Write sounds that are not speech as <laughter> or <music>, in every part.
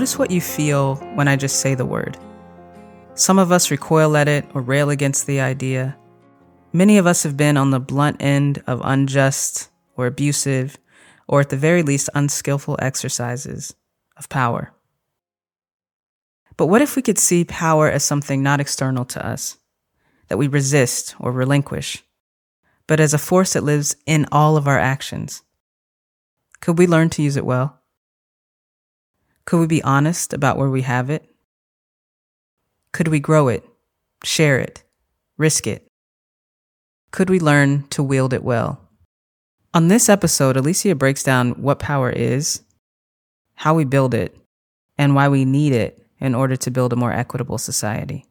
notice what you feel when I just say the word. Some of us recoil at it or rail against the idea. Many of us have been on the blunt end of unjust or abusive, or at the very least, unskillful exercises of power. But what if we could see power as something not external to us, that we resist or relinquish, but as a force that lives in all of our actions? Could we learn to use it well? Could we be honest about where we have it? Could we grow it, share it, risk it? Could we learn to wield it well? On this episode, Alicia breaks down what power is, how we build it, and why we need it in order to build a more equitable society.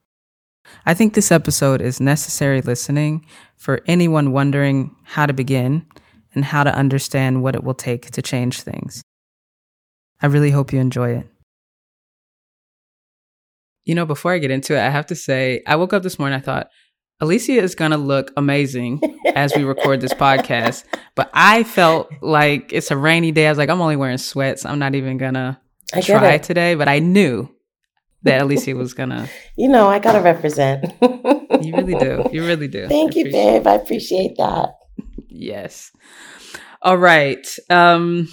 I think this episode is necessary listening for anyone wondering how to begin and how to understand what it will take to change things. I really hope you enjoy it. You know, before I get into it, I have to say, I woke up this morning, I thought, Alicia is going to look amazing <laughs> as we record this podcast. But I felt like it's a rainy day. I was like, I'm only wearing sweats. I'm not even going to try it. today. But I knew that Alicia was going <laughs> to. You know, I got to represent. <laughs> you really do. You really do. Thank I you, babe. I appreciate that. yes. All right. Um,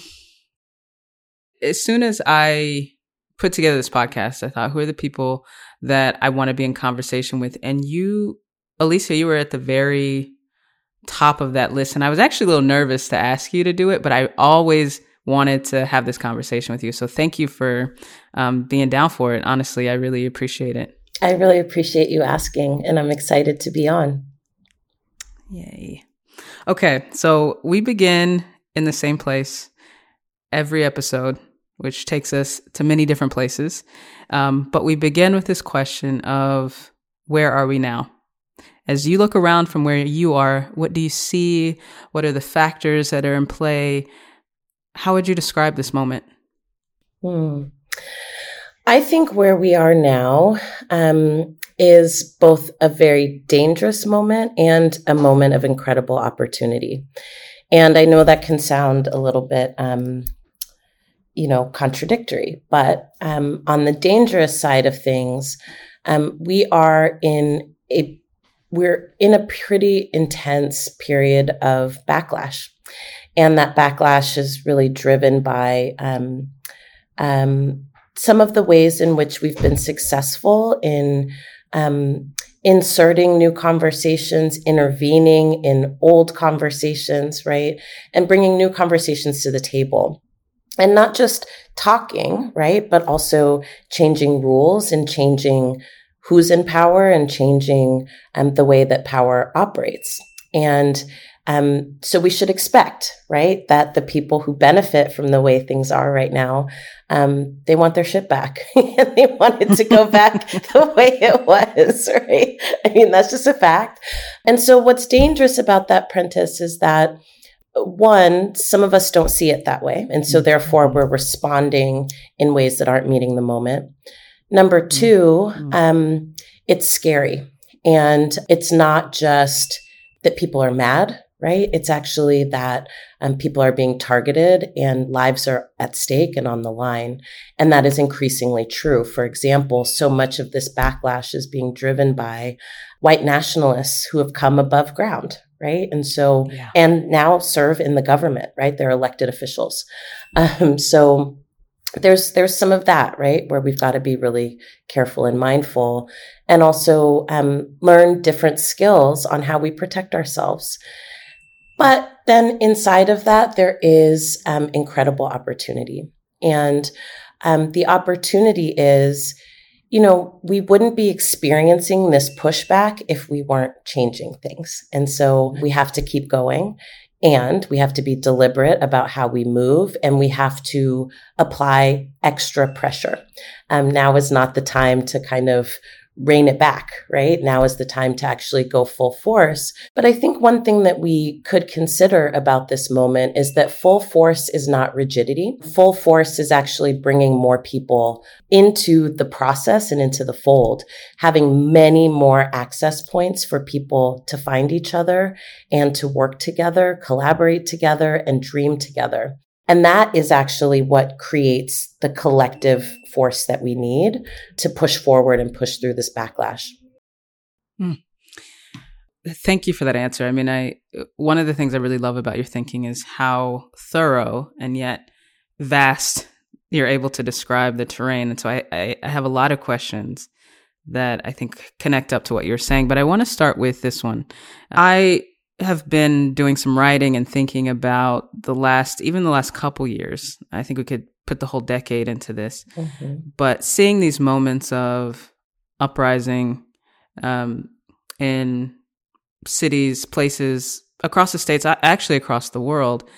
as soon as I put together this podcast, I thought, who are the people that I want to be in conversation with? And you Alicia, you were at the very top of that list. And I was actually a little nervous to ask you to do it, but I always wanted to have this conversation with you. So thank you for um, being down for it. Honestly, I really appreciate it. I really appreciate you asking, and I'm excited to be on. Yay. Okay, so we begin in the same place every episode, which takes us to many different places. Um, but we begin with this question of where are we now? As you look around from where you are, what do you see? What are the factors that are in play? How would you describe this moment? Hmm. I think where we are now um, is both a very dangerous moment and a moment of incredible opportunity. And I know that can sound a little bit, um, you know, contradictory, but um, on the dangerous side of things, um, we are in a we're in a pretty intense period of backlash. And that backlash is really driven by um, um, some of the ways in which we've been successful in um, inserting new conversations, intervening in old conversations, right? And bringing new conversations to the table. And not just talking, right? But also changing rules and changing who's in power and changing um, the way that power operates. And um, so we should expect, right, that the people who benefit from the way things are right now, um, they want their shit back <laughs> and they want it to go <laughs> back the way it was, <laughs> right? I mean, that's just a fact. And so what's dangerous about that, Prentis, is that one, some of us don't see it that way. And so therefore we're responding in ways that aren't meeting the moment. Number mm. 2 mm-hmm. um, it's scary. And it's not just that people are mad, right? It's actually that um, people are being targeted and lives are at stake and on the line. And that is increasingly true. For example, so much of this backlash is being driven by white nationalists who have come above ground, right? And so, yeah. and now serve in the government, right? They're elected officials. Um, so, there's there's some of that right where we've got to be really careful and mindful and also um, learn different skills on how we protect ourselves but then inside of that there is um, incredible opportunity and um, the opportunity is you know we wouldn't be experiencing this pushback if we weren't changing things and so we have to keep going and we have to be deliberate about how we move and we have to apply extra pressure. Um, now is not the time to kind of rein it back, right? Now is the time to actually go full force. But I think one thing that we could consider about this moment is that full force is not rigidity. Full force is actually bringing more people into the process and into the fold, having many more access points for people to find each other and to work together, collaborate together, and dream together. And that is actually what creates the collective force that we need to push forward and push through this backlash. Mm. Thank you for that answer. I mean, I one of the things I really love about your thinking is how thorough and yet vast you're able to describe the terrain. And so I, I, I have a lot of questions that I think connect up to what you're saying. But I want to start with this one. I have been doing some writing and thinking about the last, even the last couple years. I think we could put the whole decade into this. Mm-hmm. But seeing these moments of uprising um, in cities, places across the states, actually across the world.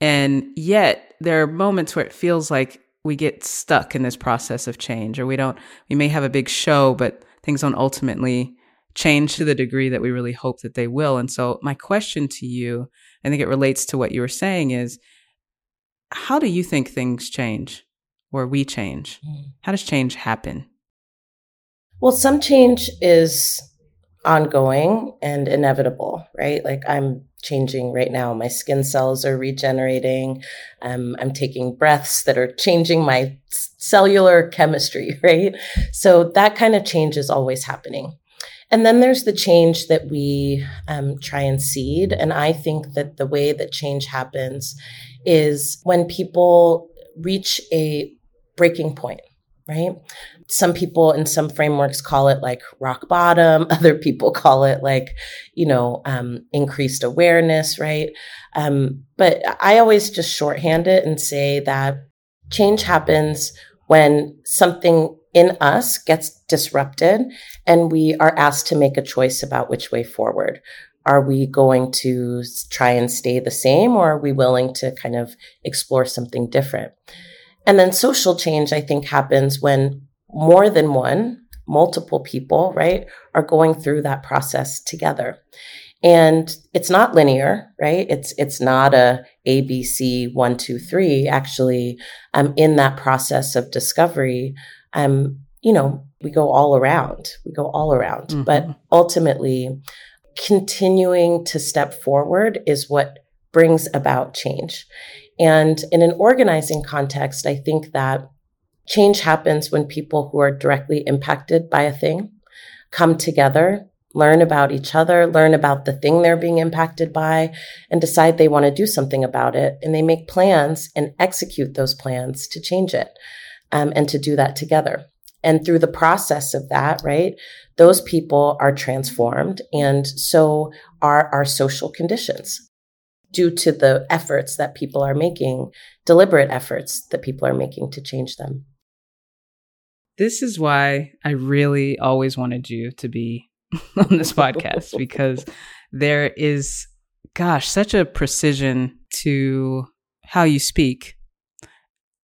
And yet there are moments where it feels like we get stuck in this process of change, or we don't, we may have a big show, but things don't ultimately change to the degree that we really hope that they will. And so, my question to you, I think it relates to what you were saying, is how do you think things change or we change? Mm. How does change happen? Well, some change is ongoing and inevitable, right? Like I'm changing right now. My skin cells are regenerating. Um, I'm taking breaths that are changing my cellular chemistry, <laughs> right? So that kind of change is always happening. And then there's the change that we um, try and seed. And I think that the way that change happens is when people reach a breaking point, right? some people in some frameworks call it like rock bottom. <laughs> Other people call it like, you know, um, increased awareness, right? Um, but I always just shorthand it and say that change happens when something in us gets disrupted and we are asked to make a choice about which way forward. Are we going to try and stay the same or are we willing to kind of explore something different? And then social change, I think, happens when more than one, multiple people, right, are going through that process together. And it's not linear, right? It's it's not a ABC one, two, three. Actually, um, in that process of discovery, um, you know, we go all around. We go all around. Mm-hmm. But ultimately, continuing to step forward is what brings about change. And in an organizing context, I think that Change happens when people who are directly impacted by a thing come together, learn about each other, learn about the thing they're being impacted by, and decide they want to do something about it. And they make plans and execute those plans to change it um, and to do that together. And through the process of that, right, those people are transformed. And so are our social conditions due to the efforts that people are making, deliberate efforts that people are making to change them. This is why I really always wanted you to be <laughs> on this podcast <laughs> because there is, gosh, such a precision to how you speak,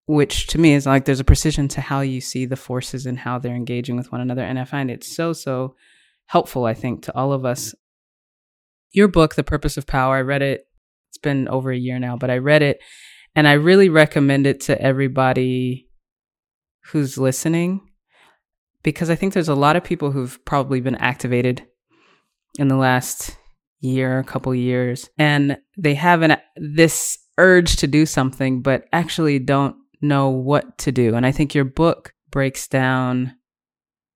which to me is like there's a precision to how you see the forces and how they're engaging with one another. And I find it so, so helpful, I think, to all of us. Your book, The Purpose of Power, I read it. It's been over a year now, but I read it and I really recommend it to everybody who's listening because I think there's a lot of people who've probably been activated in the last year, a couple years, and they have an this urge to do something, but actually don't know what to do. And I think your book breaks down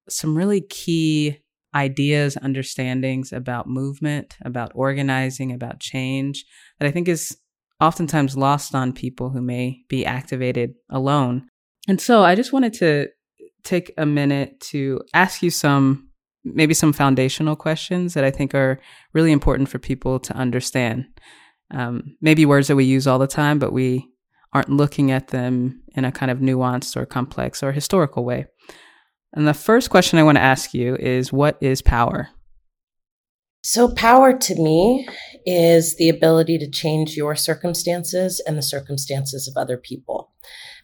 some really key ideas, understandings about movement, about organizing, about change that I think is oftentimes lost on people who may be activated alone. And so I just wanted to take a minute to ask you some maybe some foundational questions that I think are really important for people to understand. Um, maybe words that we use all the time, but we aren't looking at them in a kind of nuanced or complex or historical way. And the first question I want to ask you is what is power? So, power to me is the ability to change your circumstances and the circumstances of other people.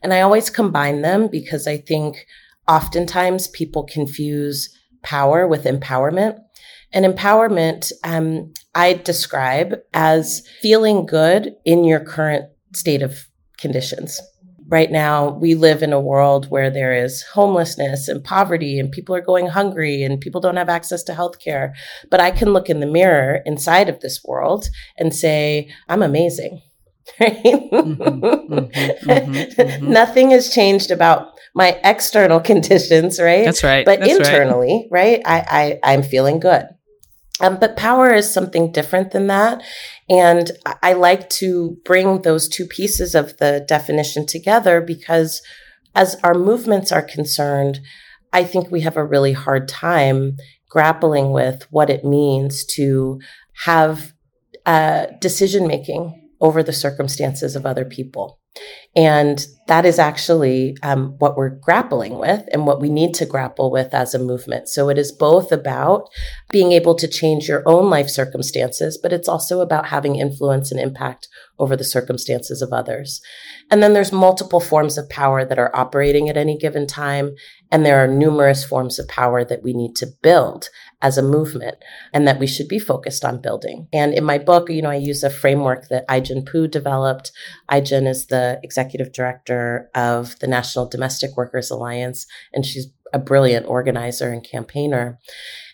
And I always combine them because I think oftentimes people confuse power with empowerment. And empowerment, um, I describe as feeling good in your current state of conditions. Right now, we live in a world where there is homelessness and poverty, and people are going hungry, and people don't have access to healthcare. But I can look in the mirror inside of this world and say, I'm amazing. <laughs> right? Mm-hmm, mm-hmm, mm-hmm, Nothing has changed about my external <laughs> conditions, right? That's right. But That's internally, right, right I, I, I'm feeling good. Um, but power is something different than that. And I like to bring those two pieces of the definition together because as our movements are concerned, I think we have a really hard time grappling with what it means to have uh, decision making over the circumstances of other people. And that is actually um, what we're grappling with and what we need to grapple with as a movement. So it is both about being able to change your own life circumstances, but it's also about having influence and impact over the circumstances of others. And then there's multiple forms of power that are operating at any given time. And there are numerous forms of power that we need to build as a movement and that we should be focused on building. And in my book, you know, I use a framework that Ai-jen Poo developed. Ai-jen is the executive director of the National Domestic Workers Alliance, and she's a brilliant organizer and campaigner.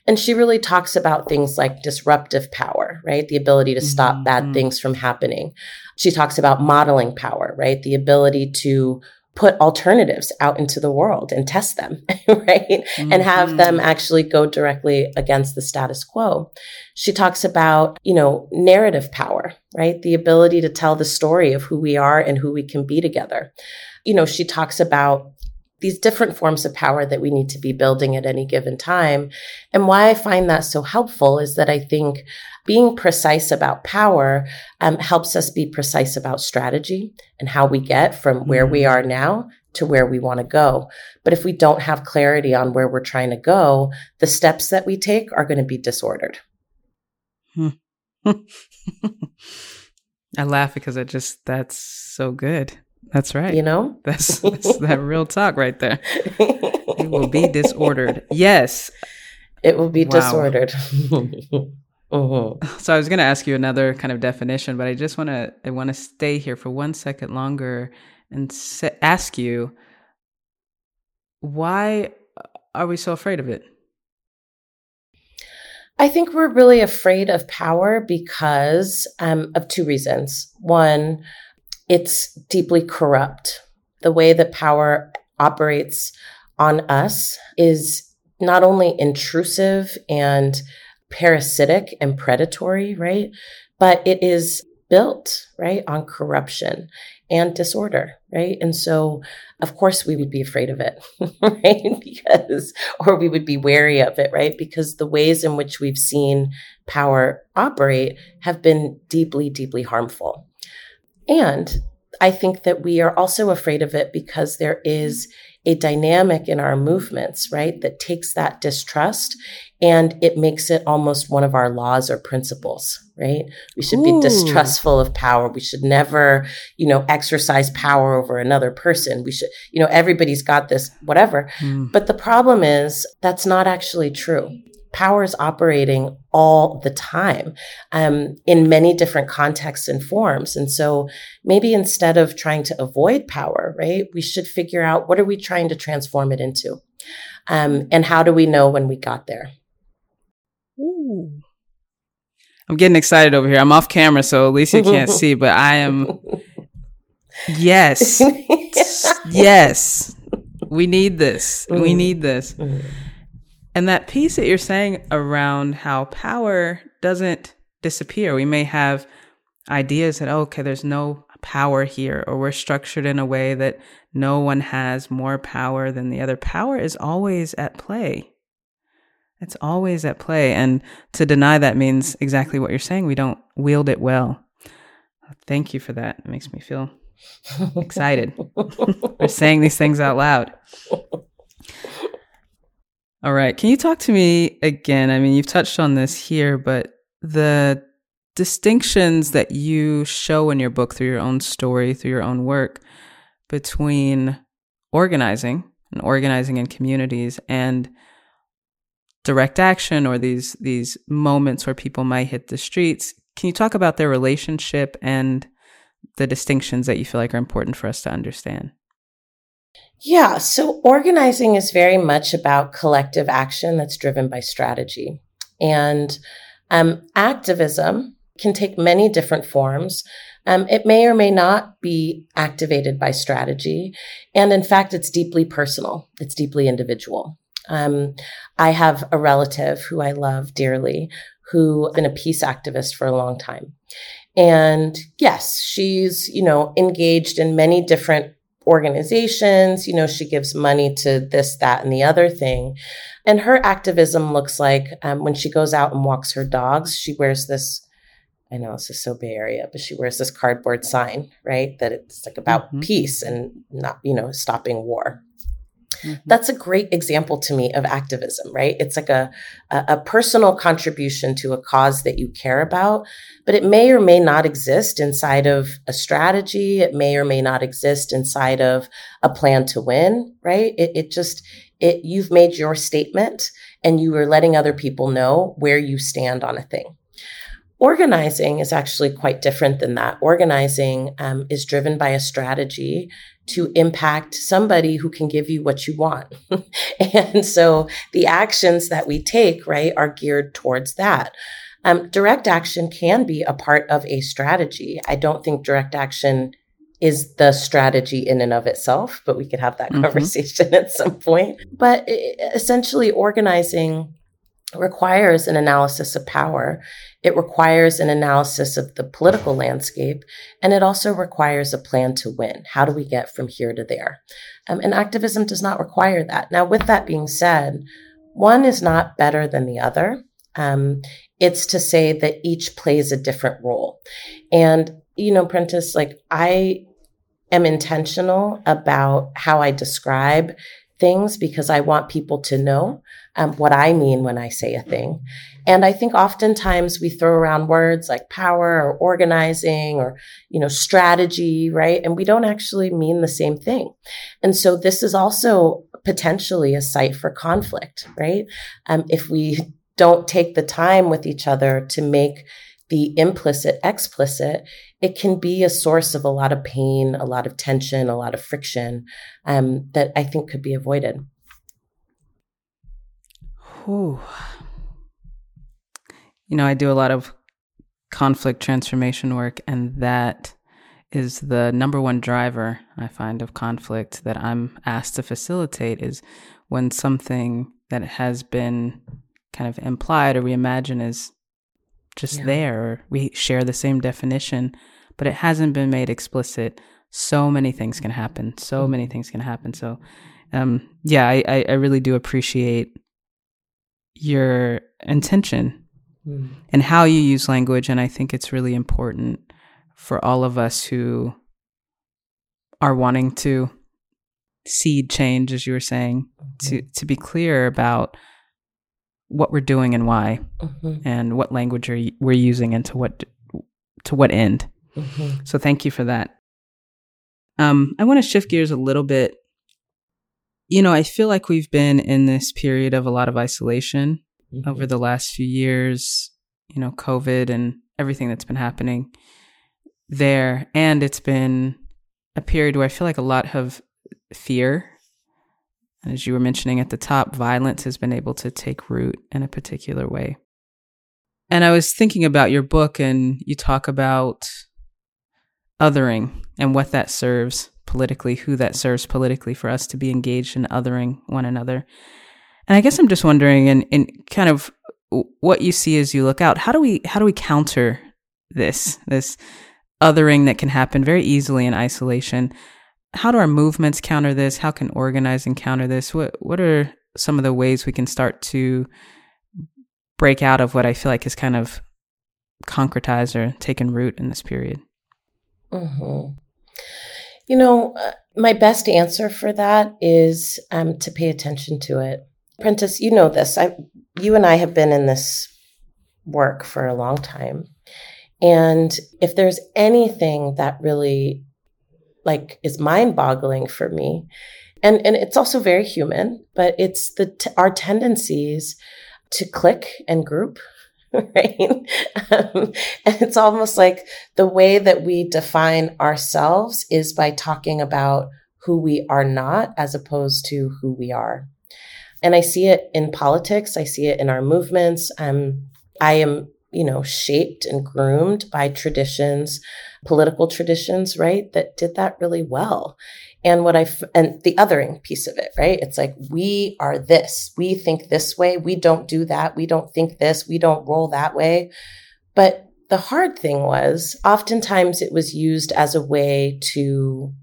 And she really talks about things like disruptive power, right? The ability to stop mm-hmm. bad things from happening. She talks about modeling power, right? The ability to put alternatives out into the world and test them, <laughs> right? Mm-hmm. And have them mm-hmm. actually go directly against the status quo. She talks about, you know, narrative power, right? The ability to tell the story of who we are and who we can be together. You know, she talks about these different forms of power that we need to be building at any given time. And why I find that so helpful is that I think being precise about power um, helps us be precise about strategy and how we get from where we mm-hmm. are now to where we want to go. But if we don't have clarity on where we're trying to go, the steps that we take are going to be disordered. Hmm. <laughs> I laugh because I just, that's so good. That's right. You know, <laughs> that's, <laughs> that's that real talk right there. It will be disordered. Yes. It will be wow. disordered. Uh-huh. <laughs> So I was going to ask you another kind of definition, but I just want to I want to stay here for one second longer and se- ask you why are we so afraid of it? I think we're really afraid of power because um, of two reasons. One, it's deeply corrupt. The way that power operates on us is not only intrusive and parasitic and predatory, right? But it is built, right, on corruption and disorder, right? And so, of course, we would be afraid of it, <laughs> right? Because, or we would be wary of it, right? Because the ways in which we've seen power operate have been deeply, deeply harmful. And I think that we are also afraid of it because there is a dynamic in our movements, right, that takes that distrust and it makes it almost one of our laws or principles, right? We should Ooh. be distrustful of power. We should never, you know, exercise power over another person. We should, you know, everybody's got this, whatever. Mm. But the problem is that's not actually true. Power is operating all the time um, in many different contexts and forms. And so maybe instead of trying to avoid power, right, we should figure out what are we trying to transform it into? Um, and how do we know when we got there? Ooh. I'm getting excited over here. I'm off camera, so at least you can't <laughs> see, but I am. <laughs> Yes. <laughs> yes. We need this. Mm. We need this. Mm. And that piece that you're saying around how power doesn't disappear. We may have ideas that, oh, okay, there's no power here, or we're structured in a way that no one has more power than the other. Power is always at play. It's always at play. And to deny that means exactly what you're saying. We don't wield it well. Thank you for that. It makes me feel <laughs> excited. we're saying these things out loud. All right. Can you talk to me again? I mean, you've touched on this here, but the distinctions that you show in your book through your own story, through your own work between organizing and organizing in communities and direct action or these these moments where people might hit the streets. Can you talk about their relationship and the distinctions that you feel like are important for us to understand? Yeah, so organizing is very much about collective action that's driven by strategy. And um, activism can take many different forms, Um, it may or may not be activated by strategy. And in fact, it's deeply personal. It's deeply individual. Um, I have a relative who I love dearly who's been a peace activist for a long time. And yes, she's, you know, engaged in many different organizations. You know, she gives money to this, that, and the other thing. And her activism looks like um, when she goes out and walks her dogs, she wears this. I know this is so Bay Area, but she wears this cardboard sign, right? That it's like about mm-hmm. peace and not, you know, stopping war. Mm-hmm. That's a great example to me of activism, right? It's like a, a, a personal contribution to a cause that you care about, but it may or may not exist inside of a strategy. It may or may not exist inside of a plan to win, right? It, it just, it, you've made your statement and you are letting other people know where you stand on a thing. Organizing is actually quite different than that. Organizing um, is driven by a strategy to impact somebody who can give you what you want. <laughs> and so the actions that we take, right, are geared towards that. Um, direct action can be a part of a strategy. I don't think direct action is the strategy in and of itself, but we could have that mm-hmm. conversation <laughs> at some point. But essentially, organizing requires an analysis of power. It requires an analysis of the political landscape, and it also requires a plan to win. How do we get from here to there? Um, and activism does not require that. Now, with that being said, one is not better than the other. Um, it's to say that each plays a different role. And, you know, Prentis, like I am intentional about how I describe things because I want people to know um, what I mean when I say a thing. And I think oftentimes we throw around words like power or organizing or, you know, strategy, right? And we don't actually mean the same thing. And so this is also potentially a site for conflict, right? Um, if we don't take the time with each other to make the implicit explicit, it can be a source of a lot of pain, a lot of tension, a lot of friction um, that I think could be avoided. Whew. You know, I do a lot of conflict transformation work, and that is the number one driver I find of conflict that I'm asked to facilitate is when something that has been kind of implied or reimagined is just yeah. there, or we share the same definition, but it hasn't been made explicit. So many things can happen. So many mm-hmm. things can happen. So, um, yeah, I, I really do appreciate your intention mm. and how you use language. And I think it's really important for all of us who are wanting to seed change, as you were saying, mm-hmm. to, to be clear about what we're doing and why, mm-hmm. and what language are we're using and to what to what end. Mm-hmm. So thank you for that. Um, I want to shift gears a little bit. You know, I feel like we've been in this period of a lot of isolation mm-hmm. over the last few years. You know, COVID and everything that's been happening there, and it's been a period where I feel like a lot of fear as you were mentioning at the top, violence has been able to take root in a particular way. And I was thinking about your book, and you talk about othering and what that serves politically, who that serves politically for us to be engaged in othering one another. And I guess I'm just wondering, and in, in kind of what you see as you look out, how do we how do we counter this this othering that can happen very easily in isolation? How do our movements counter this? How can organizing counter this? What what are some of the ways we can start to break out of what I feel like is kind of concretized or taken root in this period? Mm-hmm. You know, uh, my best answer for that is um, to pay attention to it. Prentis, you know this. I, you and I have been in this work for a long time. And if there's anything that really like is mind boggling for me. And, and it's also very human, but it's the, t- our tendencies to click and group <laughs> right? Um, and it's almost like the way that we define ourselves is by talking about who we are not as opposed to who we are. And I see it in politics. I see it in our movements. Um, I am you know, shaped and groomed by traditions, political traditions, right? That did that really well. And what I, and the othering piece of it, right? It's like, we are this, we think this way. We don't do that. We don't think this. We don't roll that way. But the hard thing was oftentimes it was used as a way to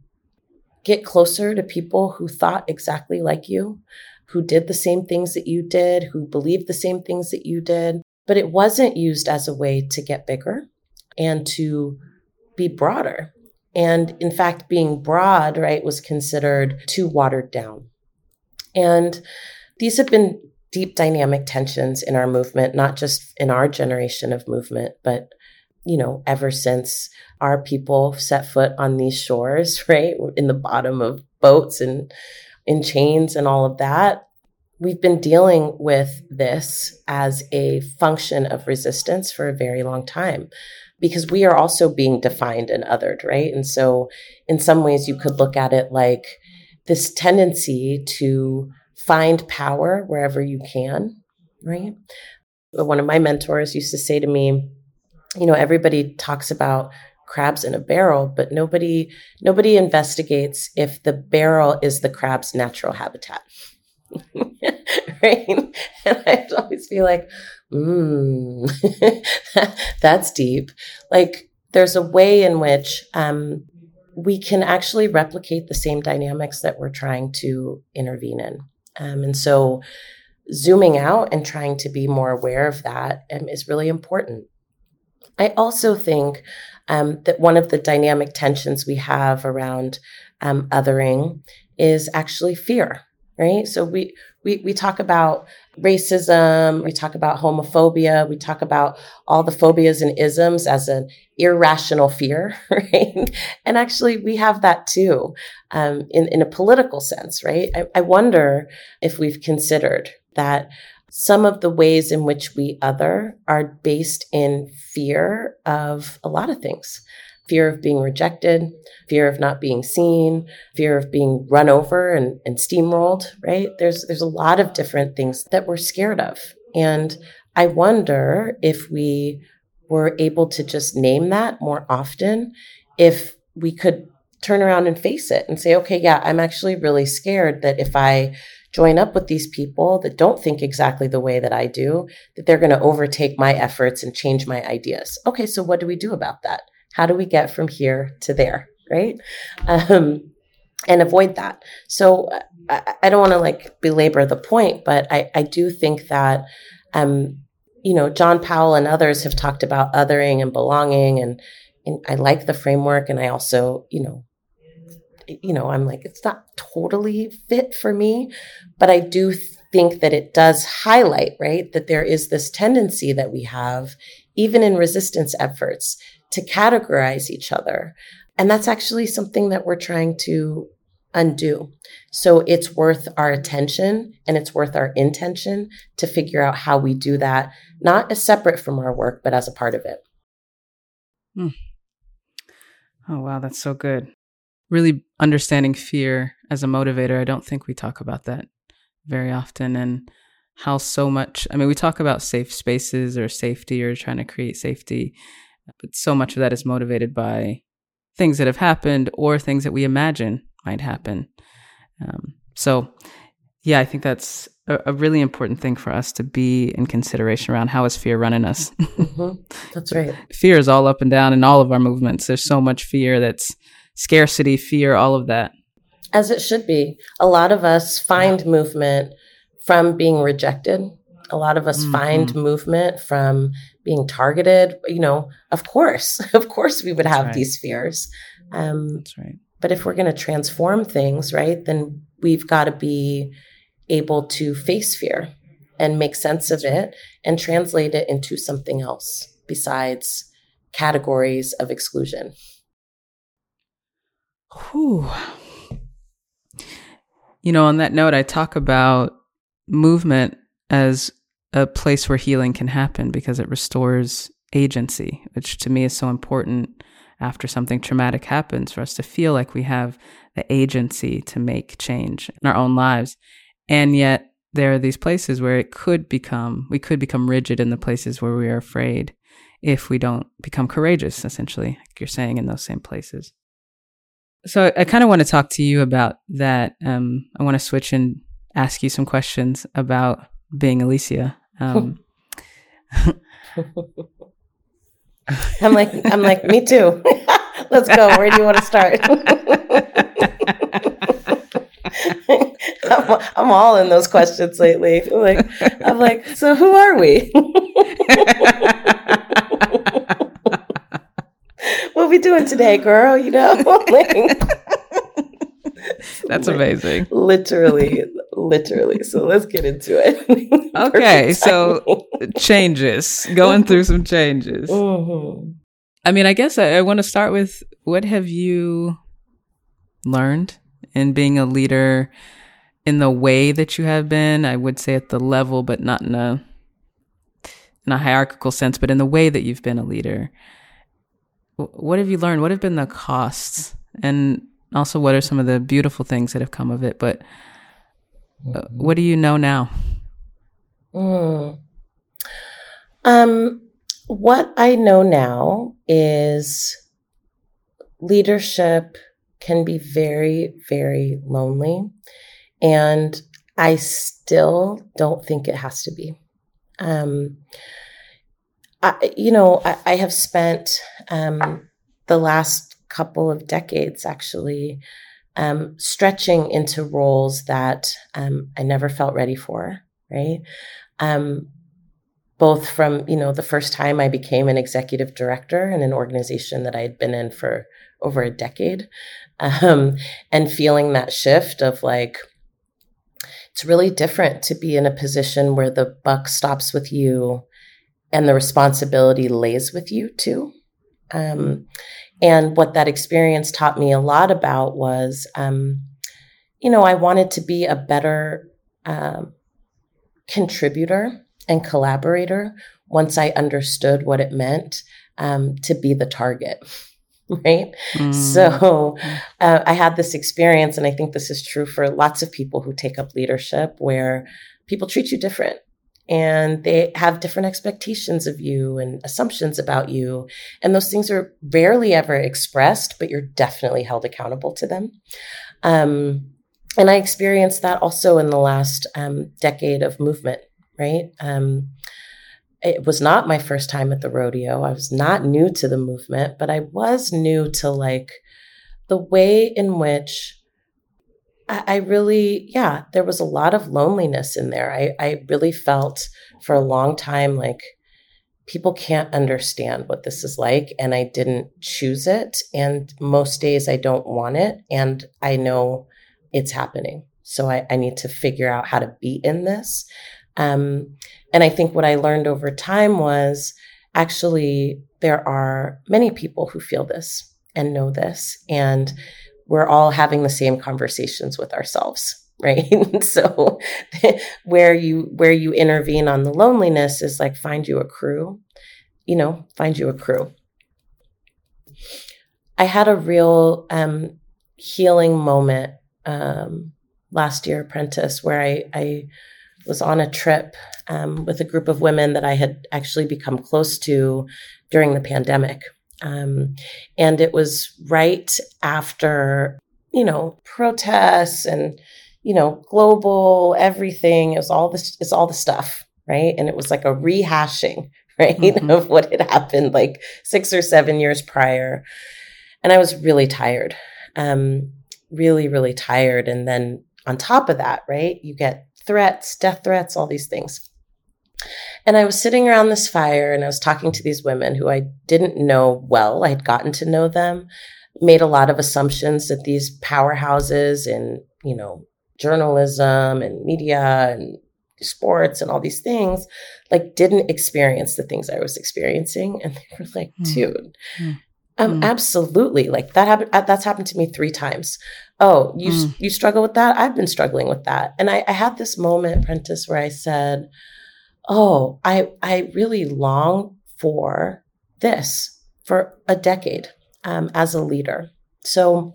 get closer to people who thought exactly like you, who did the same things that you did, who believed the same things that you did. But it wasn't used as a way to get bigger and to be broader. And in fact, being broad, right, was considered too watered down. And these have been deep dynamic tensions in our movement, not just in our generation of movement, but, you know, ever since our people set foot on these shores, <laughs> right, in the bottom of boats and in chains and all of that. We've been dealing with this as a function of resistance for a very long time because we are also being defined and othered, right? And so, in some ways, you could look at it like this tendency to find power wherever you can, right? One of my mentors used to say to me, you know, everybody talks about crabs in a barrel, but nobody nobody investigates if the barrel is the crab's natural habitat. <laughs> right? <laughs> And I'd always feel like, mm, <laughs> that's deep. Like there's a way in which um, we can actually replicate the same dynamics that we're trying to intervene in. Um, and so zooming out and trying to be more aware of that um, is really important. I also think um, that one of the dynamic tensions we have around um, othering is actually fear right? So we we we talk about racism, we talk about homophobia, we talk about all the phobias and isms as an irrational fear, <laughs> right? And actually, we have that too, um, in in a political sense, right? I, I wonder if we've considered that some of the ways in which we other are based in fear of a lot of things fear of being rejected, fear of not being seen, fear of being run over and, and steamrolled, right? There's, there's a lot of different things that we're scared of. And I wonder if we were able to just name that more often, if we could turn around and face it and say, okay, yeah, I'm actually really scared that if I join up with these people that don't think exactly the way that I do, that they're going to overtake my efforts and change my ideas. Okay, so what do we do about that? How do we get from here to there? Right. Um, and avoid that. So I, I don't want to like belabor the point, but I, I do think that, um, you know, John Powell and others have talked about othering and belonging and, and I like the framework. And I also, you know, you know, I'm like, it's not totally fit for me, but I do think that it does highlight, right, that there is this tendency that we have, even in resistance efforts, to categorize each other. And that's actually something that we're trying to undo. So it's worth our attention and it's worth our intention to figure out how we do that, not as separate from our work, but as a part of it. Hmm. Oh, wow. That's so good. Really understanding fear as a motivator. I don't think we talk about that very often. And how so much, I mean, we talk about safe spaces or safety or trying to create safety but so much of that is motivated by things that have happened or things that we imagine might happen. Um, so, yeah, I think that's a, a, really important thing for us to be in consideration around how is fear running us. <laughs> mm-hmm. That's right. fear is all up and down in all of our movements. There's so much fear that's scarcity, fear, all of that. As it should be. A lot of us find yeah. movement from being rejected. A lot of us mm-hmm. find movement from being targeted, you know, of course, <laughs> of course we would have right. these fears. Um, That's right. But if we're going to transform things, right, then we've got to be able to face fear and make sense of it and translate it into something else besides categories of exclusion. Whew. You know, on that note, I talk about movement as a place where healing can happen because it restores agency, which to me is so important after something traumatic happens for us to feel like we have the agency to make change in our own lives. And yet, there are these places where it could become, we could become rigid in the places where we are afraid if we don't become courageous, essentially, like you're saying in those same places. So I kind of want to talk to you about that. Um, I want to switch and ask you some questions about being Alicia. Um, <laughs> I'm like, I'm like, me too. <laughs> Let's go. Where do you want to start? <laughs> I'm, I'm, all in those questions lately. I'm like, I'm like, so who are we? what we doing today, girl? You know, that's amazing. Literally, literally. So let's get into it. <laughs> okay, so <laughs> changes, going through some changes. Mm-hmm. I mean, I guess I, I want to start with what have you learned in being a leader in the way that you have been? I would say at the level, but not in a in a hierarchical sense, but in the way that you've been a leader. What have you learned? What have been the costs? And also, what are some of the beautiful things that have come of it? But what do you know now? Mm. Um, what I know now is leadership can be very, very lonely. And I still don't think it has to be. Um, I, you know, I, I have spent um, the last couple of decades actually um, stretching into roles that um, I never felt ready for, right? Um, both from, you know, the first time I became an executive director in an organization that I had been in for over a decade, um, and feeling that shift of like, it's really different to be in a position where the buck stops with you and the responsibility lays with you too. Um, and what that experience taught me a lot about was, um, you know, I wanted to be a better um, contributor and collaborator once I understood what it meant um, to be the target. <laughs> Right. Mm. So uh, I had this experience, and I think this is true for lots of people who take up leadership, where people treat you different and they have different expectations of you and assumptions about you. And those things are rarely ever expressed, but you're definitely held accountable to them. Um, and I experienced that also in the last um, decade of movement, right? Um, it was not my first time at the rodeo. I was not new to the movement, but I was new to like the way in which I, really, yeah, there was a lot of loneliness in there. I, I really felt for a long time like people can't understand what this is like, and I didn't choose it. And most days I don't want it, and I know it's happening. So I, I need to figure out how to be in this. Um, and I think what I learned over time was actually there are many people who feel this and know this. And we're all having the same conversations with ourselves <laughs> right? So <laughs> where you where you intervene on the loneliness is like find you a crew you know find you a crew. I had a real um, healing moment um, last year apprentice where i i was on a trip um, with a group of women that i had actually become close to during the pandemic um, and it was right after, you know, protests and, you know, global everything. It was all this, it's all the stuff, right? And it was like a rehashing, <laughs> right, mm-hmm. of what had happened like six or seven years prior. And I was really tired, um, really, really tired. And then on top of that, right, you get threats, death threats, all these things. And I was sitting around this fire and I was talking to these women who I didn't know well. I had gotten to know them, made a lot of assumptions that these powerhouses in, you know, journalism and media and sports and all these things, like didn't experience the things I was experiencing. And they were like, mm. dude, mm. Um, mm. absolutely. Like that happened. Uh, that's happened to me three times. Oh, you, mm. you struggle with that. I've been struggling with that. And I, I had this moment, Prentis, where I said, oh, I, I really long for this for a decade um, as a leader. So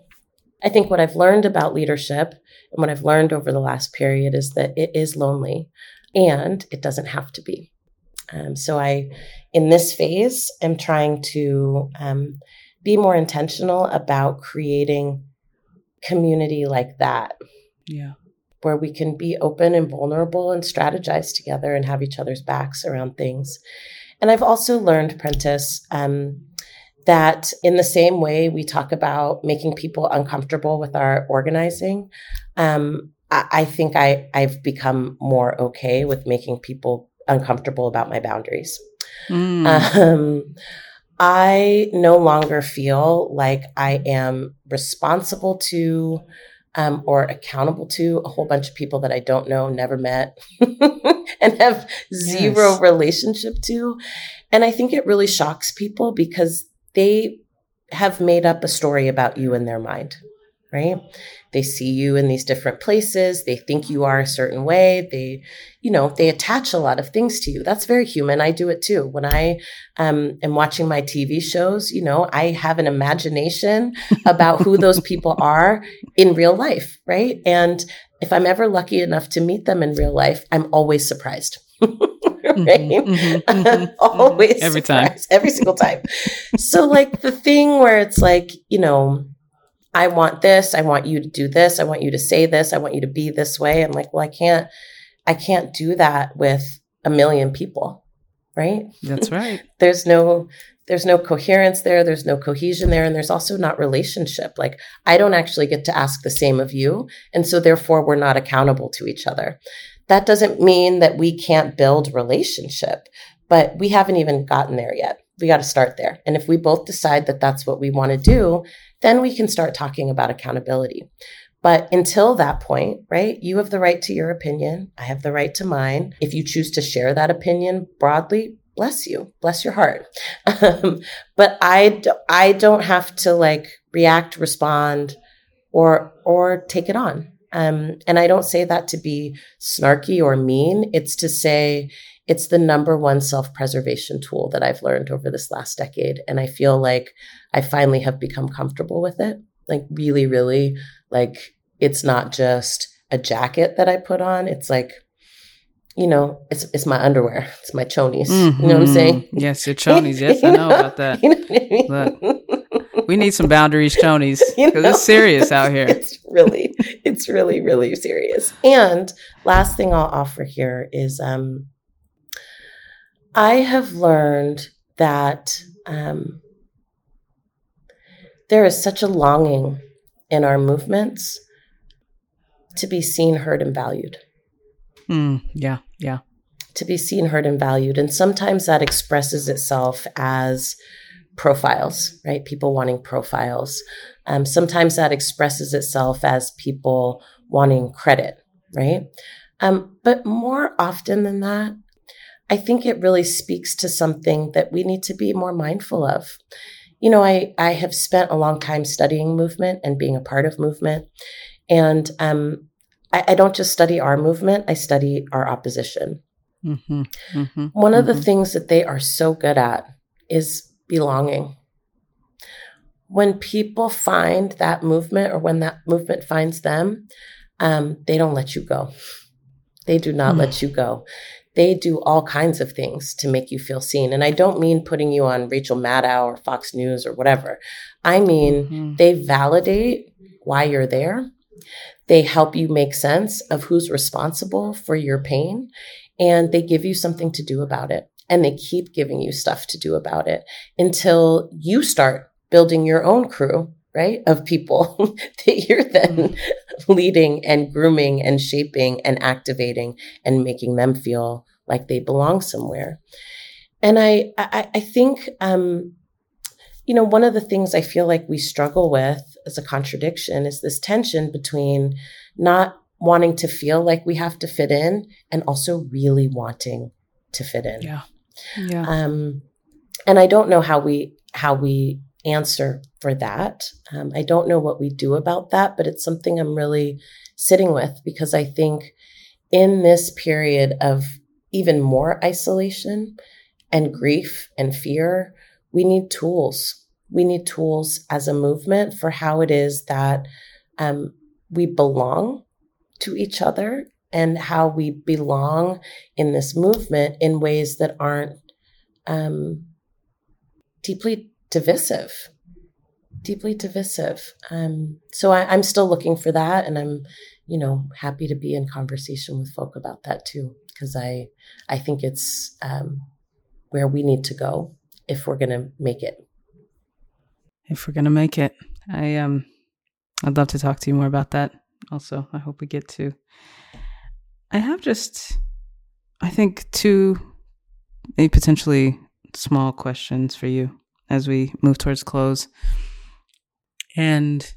I think what I've learned about leadership and what I've learned over the last period is that it is lonely and it doesn't have to be. Um, so I, in this phase, am trying to um, be more intentional about creating community like that. Yeah. Where we can be open and vulnerable and strategize together and have each other's backs around things. And I've also learned, Prentis, um, that in the same way we talk about making people uncomfortable with our organizing, um, I, I, think I, I've become more okay with making people uncomfortable about my boundaries. Mm. Um, I no longer feel like I am responsible to um, or accountable to a whole bunch of people that I don't know, never met, <laughs> and have zero yes. relationship to. And I think it really shocks people because they have made up a story about you in their mind, right? They see you in these different places. They think you are a certain way. They, you know, they attach a lot of things to you. That's very human. I do it too. When I um, am watching my TV shows, you know, I have an imagination <laughs> about who those people are in real life, right? And if I'm ever lucky enough to meet them in real life, I'm always surprised. <laughs> Mm-hmm, right? <laughs> Mm-hmm, mm-hmm, always every surprised, time, every single time. so, like the thing where it's like, you know, I want this. I want you to do this. I want you to say this. I want you to be this way. I'm like, well, I can't, I can't do that with a million people. Right. That's <laughs> right. there's no, there's no coherence there. There's no cohesion there. And there's also not relationship. Like I don't actually get to ask the same of you. And so therefore we're not accountable to each other. That doesn't mean that we can't build relationship, but we haven't even gotten there yet. We got to start there. And if we both decide that that's what we want to do, then we can start talking about accountability. But until that point, right, you have the right to your opinion. I have the right to mine. If you choose to share that opinion broadly, bless you, bless your heart. Um, but I, I don't have to like react, respond, or or take it on. Um, and I don't say that to be snarky or mean. It's to say it's the number one self preservation tool that I've learned over this last decade. And I feel like I finally have become comfortable with it. Like, really, really, like, it's not just a jacket that I put on. It's like, you know, it's it's my underwear. It's my chonies. Mm-hmm. You know what I'm mm-hmm. saying? Yes, your chonies. Yes, I know about that. <laughs> You know I mean? Look, we need some boundaries, chonies, because <laughs> you know? it's serious out here. It's really, it's really, really serious. And last thing I'll offer here is, um, I have learned that um, there is such a longing in our movements to be seen, heard, and valued. Mm, yeah, yeah. To be seen, heard, and valued. And sometimes that expresses itself as profiles, right? People wanting profiles. Um, sometimes that expresses itself as people wanting credit, right? Um, but more often than that, I think it really speaks to something that we need to be more mindful of. You know, I, I have spent a long time studying movement and being a part of movement. And um, I, I don't just study our movement, I study our opposition. Mm-hmm, mm-hmm, One of mm-hmm. the things that they are so good at is belonging. When people find that movement or when that movement finds them, um, they don't let you go. They do not let mm. you go they do all kinds of things to make you feel seen. And I don't mean putting you on Rachel Maddow or Fox News or whatever. I mean, mm-hmm. they validate why you're there. They help you make sense of who's responsible for your pain and they give you something to do about it. And they keep giving you stuff to do about it until you start building your own crew right? Of people <laughs> that you're then mm-hmm. <laughs> leading and grooming and shaping and activating and making them feel like they belong somewhere. And I, I, I think, um, you know, one of the things I feel like we struggle with as a contradiction is this tension between not wanting to feel like we have to fit in and also really wanting to fit in. Yeah. Yeah. Um, and I don't know how we, how we answer for that. Um, I don't know what we do about that, but it's something I'm really sitting with because I think in this period of even more isolation and grief and fear, we need tools. We need tools as a movement for how it is that um, we belong to each other and how we belong in this movement in ways that aren't um, deeply divisive deeply divisive. Um, so I, i'm still looking for that and i'm you know happy to be in conversation with folk about that too because i i think it's um, where we need to go if we're going to make it. If we're going to make it. I um i'd love to talk to you more about that also. I hope we get to I have just, I think, two maybe potentially small questions for you as we move towards close. And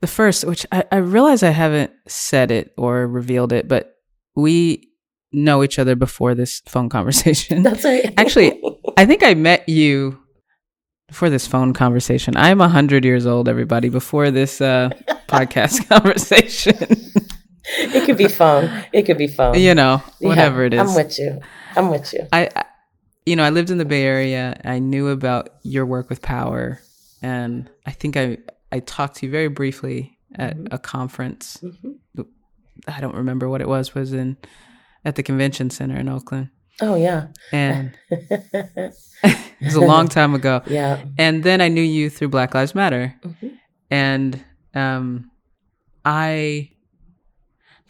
the first, which I, I realize I haven't said it or revealed it, but we know each other before this phone <laughs> conversation. That's right. Actually, <laughs> I think I met you before this phone conversation. I'm 100 years old, everybody, before this uh, <laughs> podcast conversation <laughs> it could be fun. It could be fun. You know, whatever yeah, it is. I'm with you. I'm with you. I, I, you know, I lived in the Bay Area. I knew about your work with Power, and I think I I talked to you very briefly at mm-hmm. a conference. Mm-hmm. I don't remember what it was. Was in at the convention center in Oakland. Oh yeah, and <laughs> <laughs> it was a long time ago. Yeah, and then I knew you through Black Lives Matter, mm-hmm. and um, I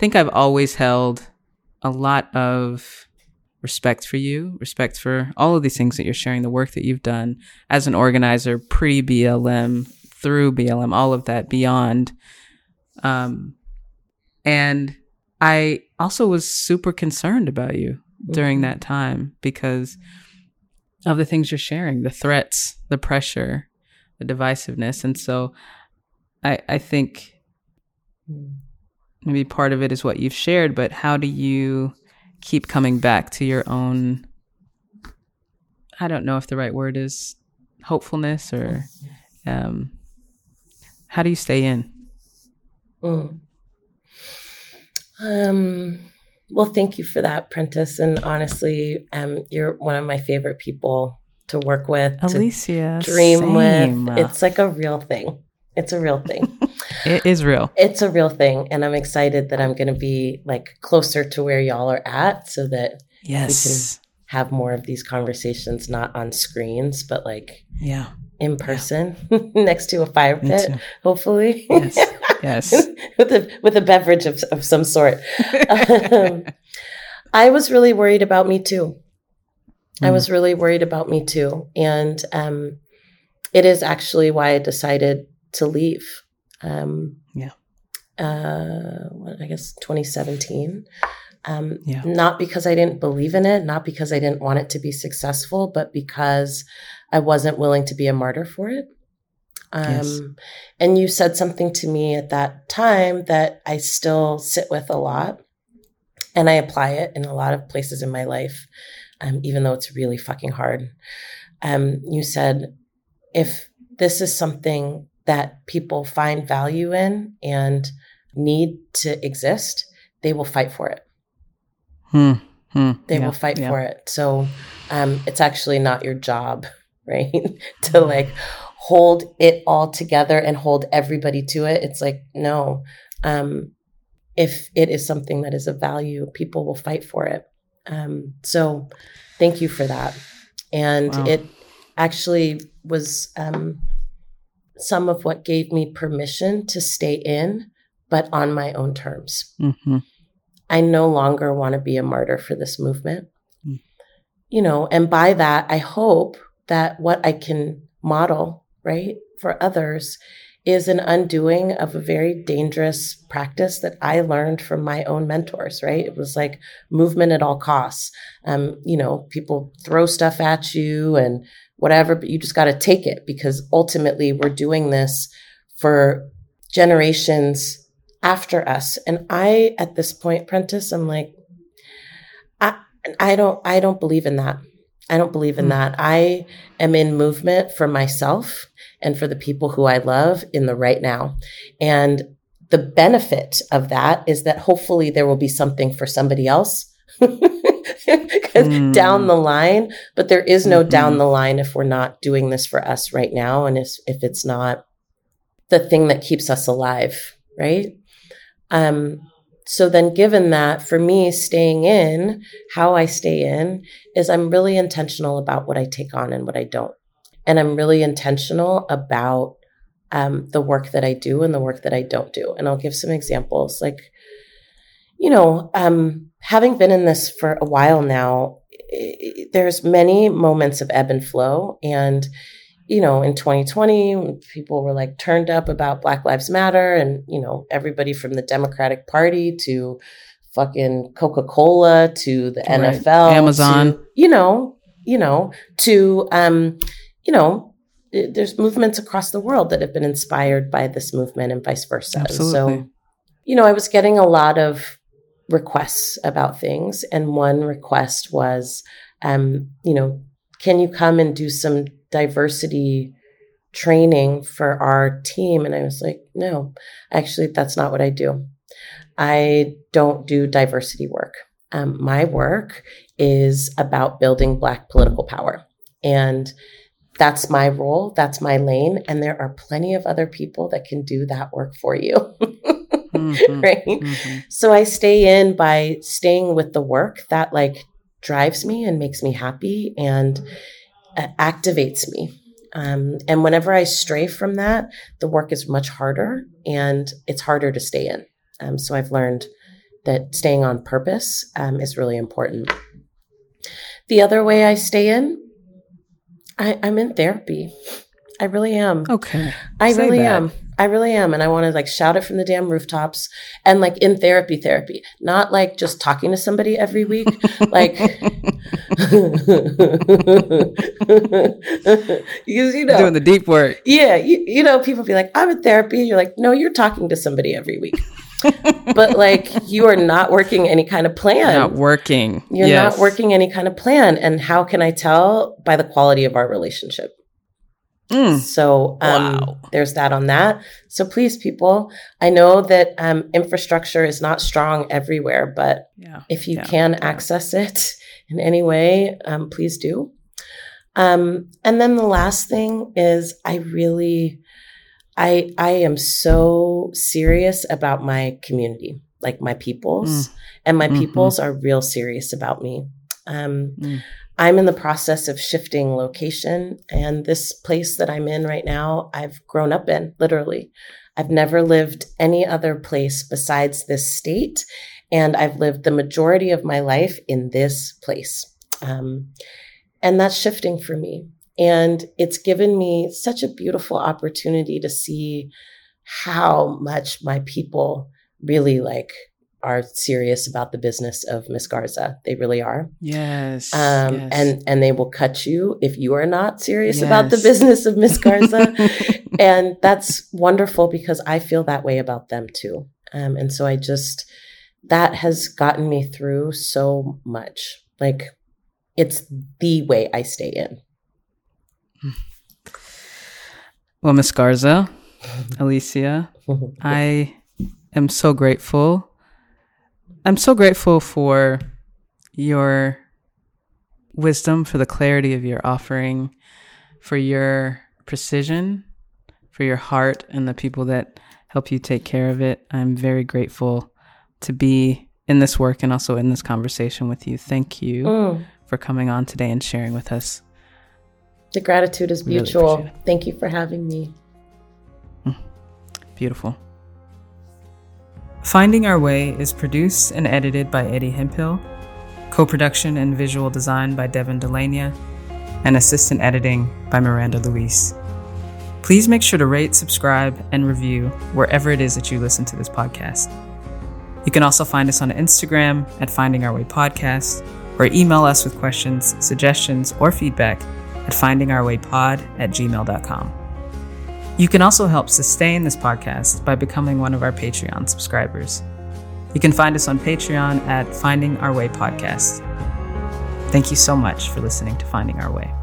think I've always held a lot of respect for you, respect for all of these things that you're sharing, the work that you've done as an organizer, pre BLM, through BLM, all of that beyond. Um, and I also was super concerned about you during mm-hmm. that time because of the things you're sharing, the threats, the pressure, the divisiveness. And so I, I think mm maybe part of it is what you've shared, but how do you keep coming back to your own? I don't know if the right word is hopefulness or um, how do you stay in? Mm. Um, well, thank you for that, Prentis. And honestly, um, you're one of my favorite people to work with, Alicia, to dream same. with. It's like a real thing. It's a real thing. <laughs> it is real. It's a real thing. And I'm excited that I'm going to be like closer to where y'all are at so that yes. we can have more of these conversations, not on screens, but like yeah, in person yeah. <laughs> next to a fire pit, hopefully. Yes. <laughs> Yes. with a with a beverage of, of some sort. um, I was really worried about me too. Mm. I was really worried about me too. And um, it is actually why I decided to leave. Um, yeah. Uh, I guess 2017. Um, yeah. Not because I didn't believe in it, not because I didn't want it to be successful, but because I wasn't willing to be a martyr for it. Um, yes. And you said something to me at that time that I still sit with a lot, and I apply it in a lot of places in my life, um, even though it's really fucking hard. Um, you said, if this is something that people find value in and need to exist, they will fight for it. Hmm. Hmm. They yeah. will fight yeah. for it. So um, it's actually not your job, <laughs> right? to like hold it all together and hold everybody to it. It's like, no. Um, if it is something that is of value, people will fight for it. Um, so thank you for that. And wow. it actually was um, some of what gave me permission to stay in, but on my own terms. Mm-hmm. I no longer want to be a martyr for this movement. Mm. You know, and by that, I hope that what I can model, right, for others is an undoing of a very dangerous practice that I learned from my own mentors, right? It was like movement at all costs. Um, you know, people throw stuff at you and whatever, but you just got to take it because ultimately we're doing this for generations after us. And I, at this point, Prentis, I'm like, I, I don't, I don't believe in that. I don't believe in mm. that. I am in movement for myself and for the people who I love in the right now. And the benefit of that is that hopefully there will be something for somebody else <laughs> <laughs> mm. down the line, but there is no mm-hmm. down the line if we're not doing this for us right now. And if, if it's not the thing that keeps us alive, right? Um, so then, given that, for me, staying in, how I stay in is I'm really intentional about what I take on and what I don't. And I'm really intentional about um, the work that I do and the work that I don't do. And I'll give some examples. Like, you know, um, having been in this for a while now, there's many moments of ebb and flow. And, you know, in 2020, people were like turned up about Black Lives Matter and, you know, everybody from the Democratic Party to fucking Coca Cola to the right. NFL, Amazon, to, you know, you know, to, um, you know, there's movements across the world that have been inspired by this movement and vice versa. Absolutely. so, you know, I was getting a lot of requests about things. And one request was, um, you know, can you come and do some diversity training for our team. And I was like, no, actually, that's not what I do. I don't do diversity work. Um, my work is about building Black political power. And that's my role, that's my lane. And there are plenty of other people that can do that work for you. <laughs> mm-hmm, <laughs> right? Mm-hmm. So I stay in by staying with the work that like drives me and makes me happy and uh, activates me. Um, and whenever I stray from that, the work is much harder and it's harder to stay in. Um, so I've learned that staying on purpose um, is really important. The other way I stay in, I, I'm in therapy. I really am. Okay. I Say really that. am. I really am. And I want to like shout it from the damn rooftops and like in therapy, therapy, not like just talking to somebody every week. <laughs> like, <laughs> because, you know, doing the deep work. Yeah. You, you know, people be like, I'm in therapy. You're like, no, you're talking to somebody every week. <laughs> but like you are not working any kind of plan. Not working. You're yes. not working any kind of plan. And how can I tell? By the quality of our relationship. Mm. So um, wow. there's that on that. So please, people, I know that um, infrastructure is not strong everywhere, but yeah. if you yeah. can yeah. access it in any way, um, please do. Um, and then the last thing is, I really, I I am so serious about my community, like my peoples, mm. and my mm-hmm. peoples are real serious about me. Um, mm. I'm in the process of shifting location, and this place that I'm in right now, I've grown up in literally. I've never lived any other place besides this state, and I've lived the majority of my life in this place. Um, and that's shifting for me. And it's given me such a beautiful opportunity to see how much my people really like are serious about the business of Miss Garza. They really are. Yes, um, yes. And and they will cut you if you are not serious yes. about the business of Miss Garza. <laughs> and that's wonderful because I feel that way about them too. Um, and so I just that has gotten me through so much. Like it's the way I stay in. Well, Miss Garza, Alicia, <laughs> I am so grateful I'm so grateful for your wisdom, for the clarity of your offering, for your precision, for your heart and the people that help you take care of it. I'm very grateful to be in this work and also in this conversation with you. Thank you mm. for coming on today and sharing with us. The gratitude is mutual. Really Thank you for having me. Mm. Beautiful. Finding Our Way is produced and edited by Eddie Hemphill, co production and visual design by Devin Delania, and assistant editing by Miranda Luis. Please make sure to rate, subscribe, and review wherever it is that you listen to this podcast. You can also find us on Instagram at Finding Our Way Podcast or email us with questions, suggestions, or feedback at findingourwaypod at gmail.com. You can also help sustain this podcast by becoming one of our Patreon subscribers. You can find us on Patreon at Finding Our Way Podcast. Thank you so much for listening to Finding Our Way.